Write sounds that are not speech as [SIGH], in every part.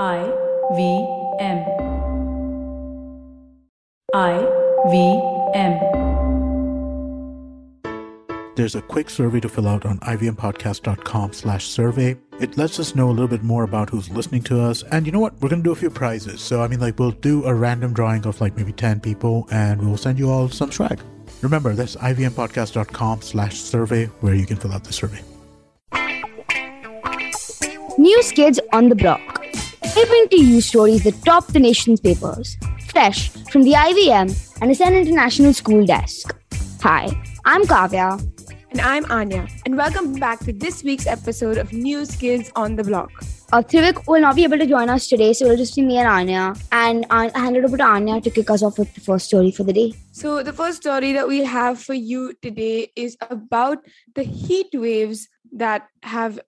I V M. I V M. There's a quick survey to fill out on ivmpodcast.com slash survey. It lets us know a little bit more about who's listening to us. And you know what? We're going to do a few prizes. So, I mean, like, we'll do a random drawing of like maybe 10 people and we'll send you all some swag. Remember, that's ivmpodcast.com slash survey where you can fill out the survey. News Kids on the Block. Bring to you stories that top the nation's papers, fresh from the IVM and Ascend International School desk. Hi, I'm Kavya. And I'm Anya, and welcome back to this week's episode of News Kids on the Block. Uh, Trivik will not be able to join us today, so it'll just be me and Anya. And I hand it over to Anya to kick us off with the first story for the day. So, the first story that we have for you today is about the heat waves that have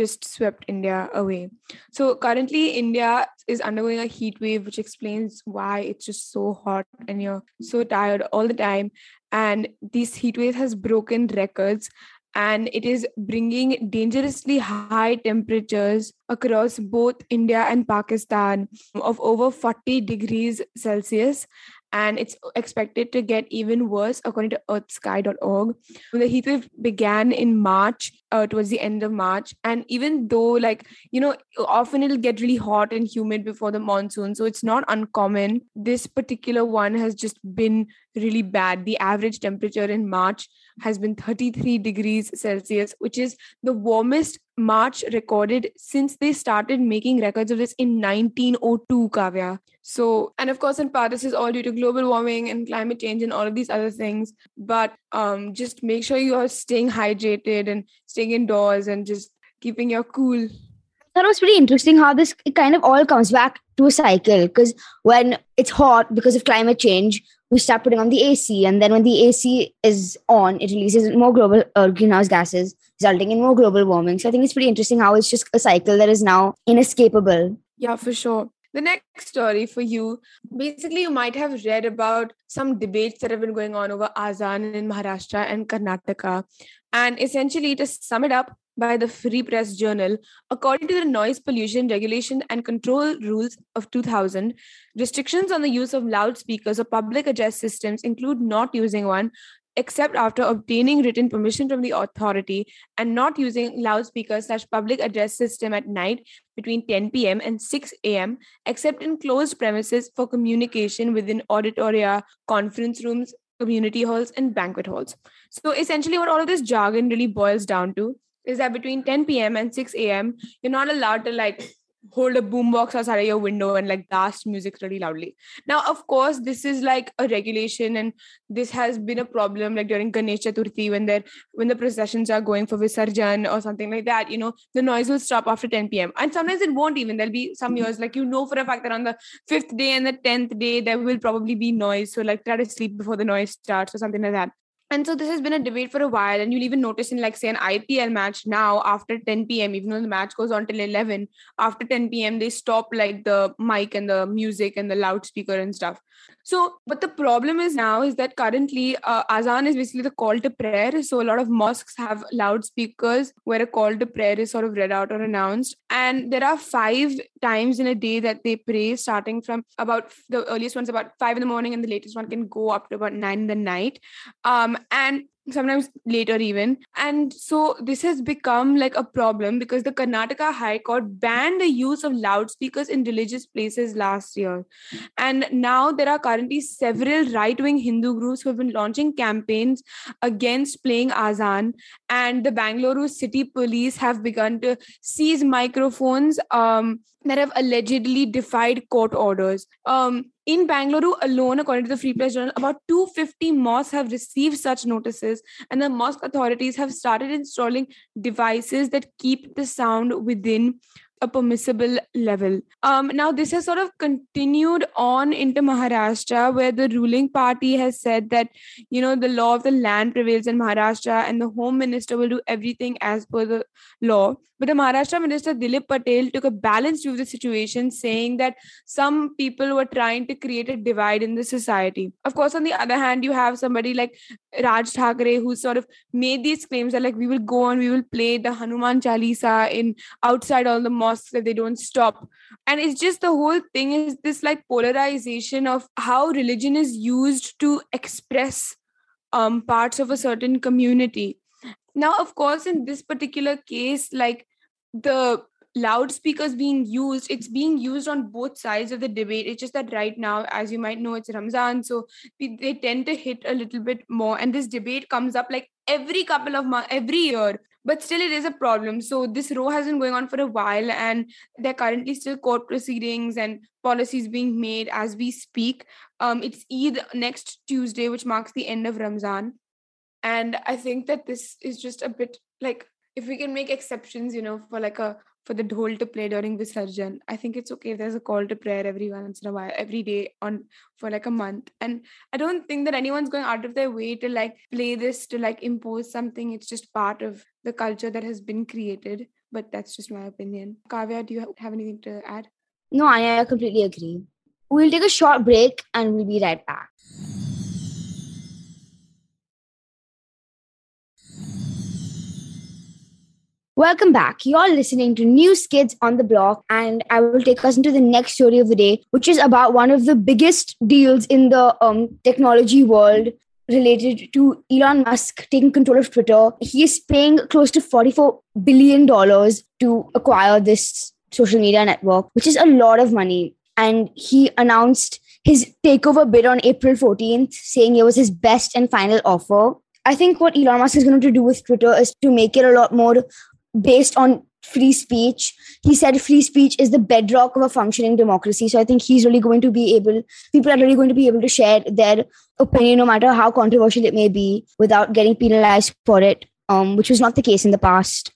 just swept India away. So currently, India is undergoing a heat wave, which explains why it's just so hot and you're so tired all the time. And this heat wave has broken records and it is bringing dangerously high temperatures across both India and Pakistan of over 40 degrees Celsius and it's expected to get even worse according to earthsky.org the heat wave began in march uh, towards the end of march and even though like you know often it'll get really hot and humid before the monsoon so it's not uncommon this particular one has just been really bad the average temperature in march has been 33 degrees celsius which is the warmest March recorded since they started making records of this in 1902, Kavya. So, and of course, in part, this is all due to global warming and climate change and all of these other things. But um, just make sure you are staying hydrated and staying indoors and just keeping your cool. That was pretty interesting how this kind of all comes back to a cycle because when it's hot because of climate change, we start putting on the AC, and then when the AC is on, it releases more global uh, greenhouse gases, resulting in more global warming. So I think it's pretty interesting how it's just a cycle that is now inescapable. Yeah, for sure. The next story for you basically, you might have read about some debates that have been going on over Azan in Maharashtra and Karnataka. And essentially, to sum it up, by the Free Press Journal, according to the Noise Pollution Regulation and Control Rules of 2000, restrictions on the use of loudspeakers or public address systems include not using one except after obtaining written permission from the authority and not using loudspeaker slash public address system at night between 10 p.m. and 6 a.m. except in closed premises for communication within auditoria, conference rooms, community halls, and banquet halls. So essentially, what all of this jargon really boils down to is that between 10 p.m. and 6 a.m., you're not allowed to like hold a boombox outside your window and like blast music really loudly. Now, of course, this is like a regulation, and this has been a problem like during Ganesh Chaturthi when they when the processions are going for Visarjan or something like that. You know, the noise will stop after 10 p.m. and sometimes it won't even. There'll be some mm-hmm. years like you know for a fact that on the fifth day and the tenth day there will probably be noise. So like try to sleep before the noise starts or something like that and so this has been a debate for a while and you'll even notice in like say an ipl match now after 10 p.m even though the match goes on till 11 after 10 p.m they stop like the mic and the music and the loudspeaker and stuff. So but the problem is now is that currently uh, azan is basically the call to prayer. So a lot of mosques have loudspeakers where a call to prayer is sort of read out or announced. And there are five times in a day that they pray starting from about the earliest one's about five in the morning and the latest one can go up to about nine in the night. Um, and sometimes later even. And so this has become like a problem because the karnataka high court banned the use of loudspeakers in religious places last year. And now there are currently several right-wing hindu groups who have been launching campaigns against playing azan. And the bangalore city police have begun to seize microphones um, that have allegedly defied court orders. Um, in Bangalore alone, according to the Free Press Journal, about 250 mosques have received such notices, and the mosque authorities have started installing devices that keep the sound within a permissible level. Um, now, this has sort of continued on into Maharashtra, where the ruling party has said that, you know, the law of the land prevails in Maharashtra and the home minister will do everything as per the law. But the Maharashtra minister Dilip Patil took a balanced view of the situation, saying that some people were trying to create a divide in the society. Of course, on the other hand, you have somebody like Raj Thackeray who sort of made these claims that like we will go on, we will play the Hanuman Chalisa in outside all the mosques that they don't stop. And it's just the whole thing is this like polarization of how religion is used to express um, parts of a certain community. Now, of course, in this particular case, like the loudspeakers being used it's being used on both sides of the debate. It's just that right now as you might know it's ramzan so they tend to hit a little bit more. And this debate comes up like every couple of months every year but still it is a problem. So this row has been going on for a while and there are currently still court proceedings and policies being made as we speak. Um it's eid next tuesday which marks the end of ramzan. And i think that this is just a bit like if we can make exceptions you know for like a for the dhol to play during Visarjan. I think it's okay if there's a call to prayer every once in a while, every day on for like a month. And I don't think that anyone's going out of their way to like play this to like impose something. It's just part of the culture that has been created. But that's just my opinion. Kavya, do you have anything to add? No, I completely agree. We'll take a short break and we'll be right back. Welcome back. You're listening to New Kids on the Block, and I will take us into the next story of the day, which is about one of the biggest deals in the um, technology world related to Elon Musk taking control of Twitter. He is paying close to $44 billion to acquire this social media network, which is a lot of money. And he announced his takeover bid on April 14th, saying it was his best and final offer. I think what Elon Musk is going to do with Twitter is to make it a lot more based on free speech. He said free speech is the bedrock of a functioning democracy. So I think he's really going to be able, people are really going to be able to share their opinion, no matter how controversial it may be, without getting penalized for it, um, which was not the case in the past.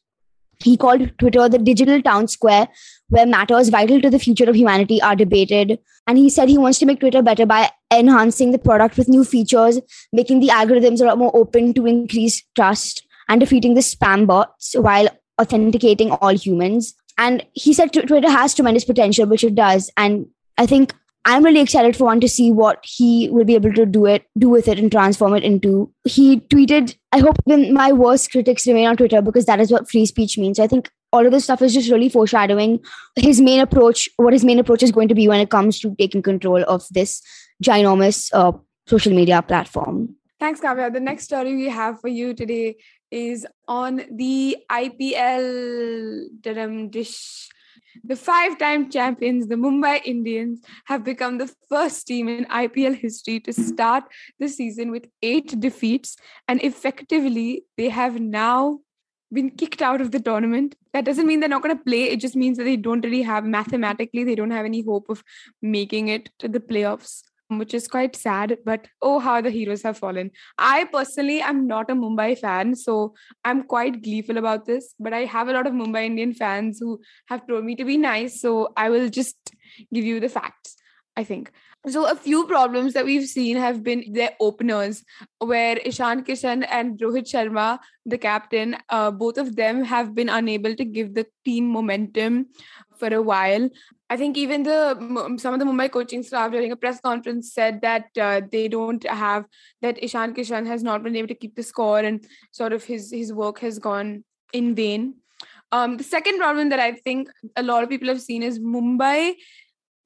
He called Twitter the digital town square where matters vital to the future of humanity are debated. And he said he wants to make Twitter better by enhancing the product with new features, making the algorithms a lot more open to increase trust, and defeating the spam bots while authenticating all humans. And he said Twitter has tremendous potential, which it does. And I think I'm really excited for one to see what he will be able to do it, do with it, and transform it into. He tweeted, "I hope my worst critics remain on Twitter because that is what free speech means." So I think all of this stuff is just really foreshadowing his main approach, what his main approach is going to be when it comes to taking control of this ginormous uh, social media platform. Thanks, Kavya. The next story we have for you today is on the IPL dish. The five time champions, the Mumbai Indians, have become the first team in IPL history to start the season with eight defeats. And effectively, they have now been kicked out of the tournament. That doesn't mean they're not going to play. It just means that they don't really have, mathematically, they don't have any hope of making it to the playoffs which is quite sad. But oh, how the heroes have fallen. I personally am not a Mumbai fan, so I'm quite gleeful about this. But I have a lot of Mumbai Indian fans who have told me to be nice, so I will just give you the facts. I think. So a few problems that we've seen have been their openers, where Ishan Kishan and Rohit Sharma, the captain, uh, both of them have been unable to give the team momentum for a while. I think even the some of the Mumbai coaching staff during a press conference said that uh, they don't have that Ishan Kishan has not been able to keep the score and sort of his his work has gone in vain. Um, the second problem that I think a lot of people have seen is Mumbai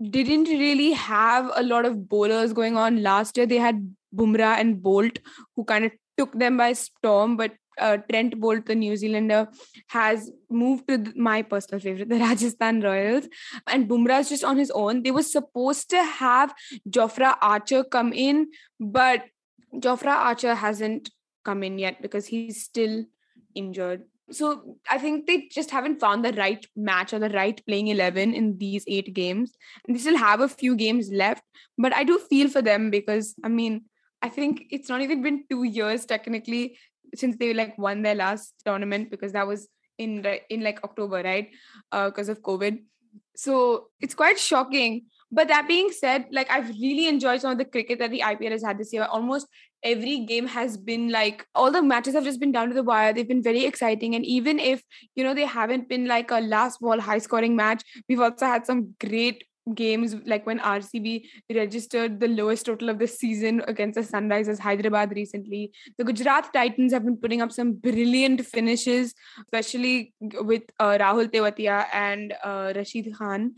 didn't really have a lot of bowlers going on last year. They had Bumrah and Boult, who kind of took them by storm, but uh, Trent Boult, the New Zealander, has moved to my personal favorite, [LAUGHS] the Rajasthan Royals. And Bumrah is just on his own. They were supposed to have Jofra Archer come in, but Jofra Archer hasn't come in yet because he's still injured. So I think they just haven't found the right match or the right playing 11 in these eight games. And they still have a few games left. But I do feel for them because, I mean, I think it's not even been two years technically since they like won their last tournament because that was in in like October, right? Because uh, of COVID. So it's quite shocking. But that being said, like I've really enjoyed some of the cricket that the IPL has had this year. Almost every game has been like all the matches have just been down to the wire. They've been very exciting. And even if, you know, they haven't been like a last ball high scoring match, we've also had some great games like when RCB registered the lowest total of the season against the Sunrisers Hyderabad recently. The Gujarat Titans have been putting up some brilliant finishes, especially with uh, Rahul Tewatia and uh, Rashid Khan.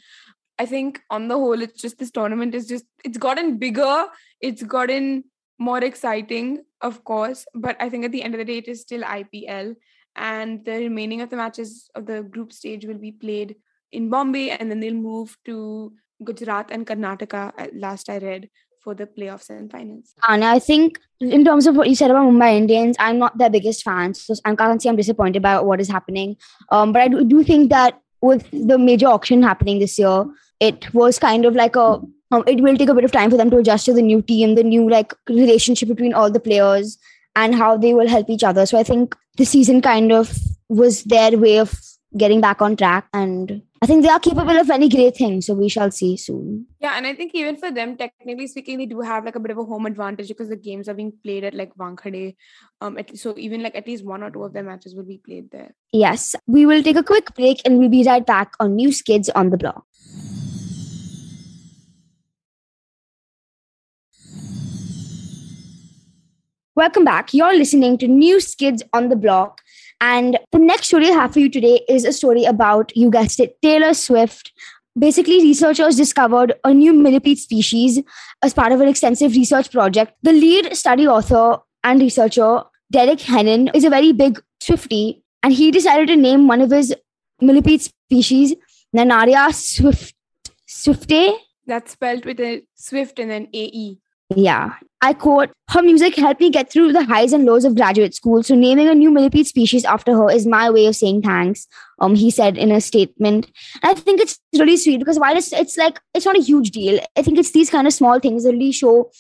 I think on the whole, it's just this tournament is just it's gotten bigger, it's gotten more exciting, of course. But I think at the end of the day, it is still IPL, and the remaining of the matches of the group stage will be played in Bombay, and then they'll move to Gujarat and Karnataka. Last I read for the playoffs and finals. And I think in terms of what you said about Mumbai Indians, I'm not their biggest fan, so I can't say I'm disappointed by what is happening. Um, but I do, do think that with the major auction happening this year, it was kind of like a um, it will take a bit of time for them to adjust to the new team, the new like relationship between all the players and how they will help each other. So I think the season kind of was their way of getting back on track and I think they are capable of any great thing. So we shall see soon. Yeah, and I think even for them, technically speaking, they do have like a bit of a home advantage because the games are being played at like Wankhede. Um, at, so even like at least one or two of their matches will be played there. Yes, we will take a quick break and we'll be right back on News Kids on the Block. Welcome back. You're listening to News Kids on the Block. And the next story I have for you today is a story about, you guessed it, Taylor Swift. Basically, researchers discovered a new millipede species as part of an extensive research project. The lead study author and researcher, Derek Hennen, is a very big Swiftie, and he decided to name one of his millipede species Nannaria swift swiftae. That's spelled with a swift and then AE. Yeah. I quote, her music helped me get through the highs and lows of graduate school. So naming a new millipede species after her is my way of saying thanks. Um, he said in a statement. And I think it's really sweet because while it's it's like it's not a huge deal, I think it's these kind of small things that really show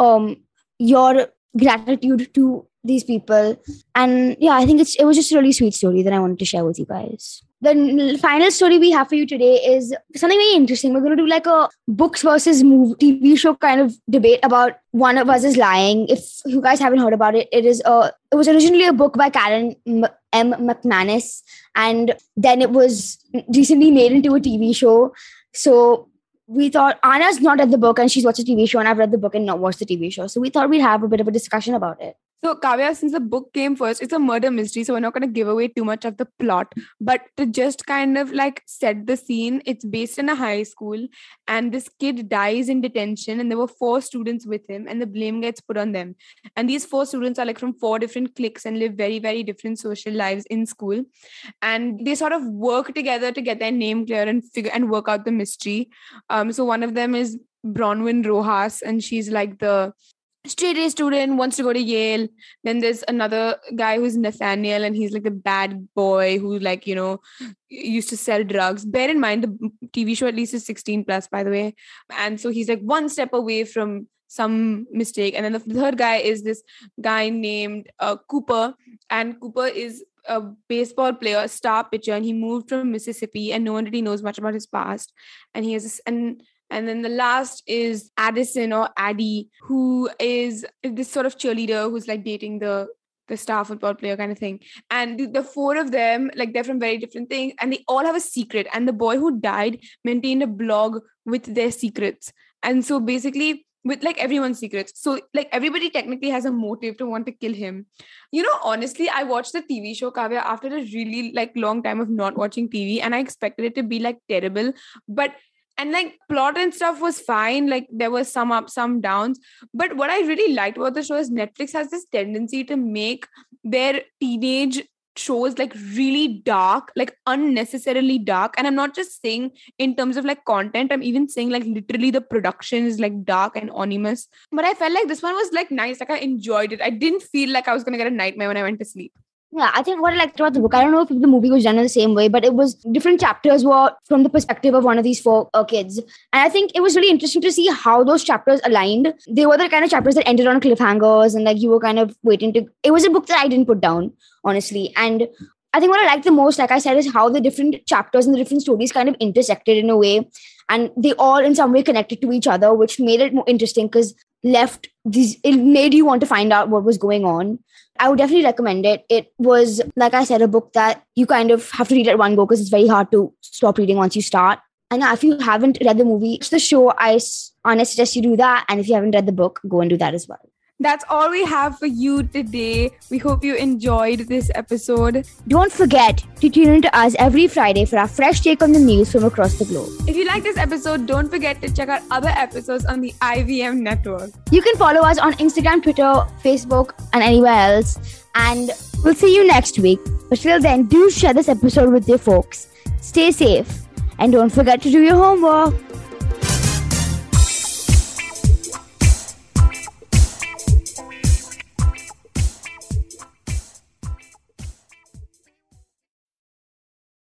um your gratitude to these people. And yeah, I think it's it was just a really sweet story that I wanted to share with you guys the final story we have for you today is something very interesting. We're going to do like a books versus movie TV show kind of debate about one of us is lying. If you guys haven't heard about it, it is a it was originally a book by Karen M. McManus, and then it was recently made into a TV show. So we thought Anya's not read the book and she's watched the TV show, and I've read the book and not watched the TV show. So we thought we'd have a bit of a discussion about it. So, Kavya, since the book came first, it's a murder mystery, so we're not going to give away too much of the plot. But to just kind of like set the scene, it's based in a high school, and this kid dies in detention, and there were four students with him, and the blame gets put on them. And these four students are like from four different cliques and live very, very different social lives in school. And they sort of work together to get their name clear and figure and work out the mystery. Um, so one of them is Bronwyn Rojas, and she's like the straight A student wants to go to Yale. Then there's another guy who's Nathaniel, and he's like the bad boy who, like, you know, used to sell drugs. Bear in mind, the TV show at least is 16 plus, by the way. And so he's like one step away from some mistake. And then the third guy is this guy named uh, Cooper, and Cooper is a baseball player, star pitcher, and he moved from Mississippi, and no one really knows much about his past. And he has this, and and then the last is Addison or Addie, who is this sort of cheerleader who's like dating the the star football player kind of thing. And the, the, four of them, like they're from very different things, and they all have a secret. And the boy who died maintained a blog with their secrets. And so basically, with like everyone's secrets. So like everybody technically has a motive to want to kill him. You know, honestly, I watched the TV show Kavya after a really like long time of not watching TV, and I expected it to be like terrible. But and like plot and stuff was fine like there was some ups some downs. But what i really liked about the show is netflix has this tendency to make their teenage shows like really dark like unnecessarily dark. And i'm not just saying in terms of like content i'm even saying like literally the production is like dark and ominous. But i felt like this one was like nice like i enjoyed it. I didn't feel like i was gonna get a nightmare when i went to sleep yeah, I think what I liked about the book, I don't know if the movie was done in the same way, but it was different chapters were from the perspective of one of these four uh, kids. And I think it was really interesting to see how those chapters aligned. They were the kind of chapters that ended on cliffhangers and like you were kind of waiting to. It was a book that I didn't put down, honestly. And I think what I liked the most, like I said, is how the different chapters and the different stories kind of intersected in a way. And they all in some way connected to each other, which made it more interesting because left these it made you want to find out what was going on. I would definitely recommend it. It was, like I said, a book that you kind of have to read at one go because it's very hard to stop reading once you start. And if you haven't read the movie, it's the show. I honestly suggest you do that. And if you haven't read the book, go and do that as well. That's all we have for you today. We hope you enjoyed this episode. Don't forget to tune in to us every Friday for our fresh take on the news from across the globe. If you like this episode, don't forget to check out other episodes on the IVM network. You can follow us on Instagram, Twitter, Facebook, and anywhere else. And we'll see you next week. But till then, do share this episode with your folks. Stay safe and don't forget to do your homework.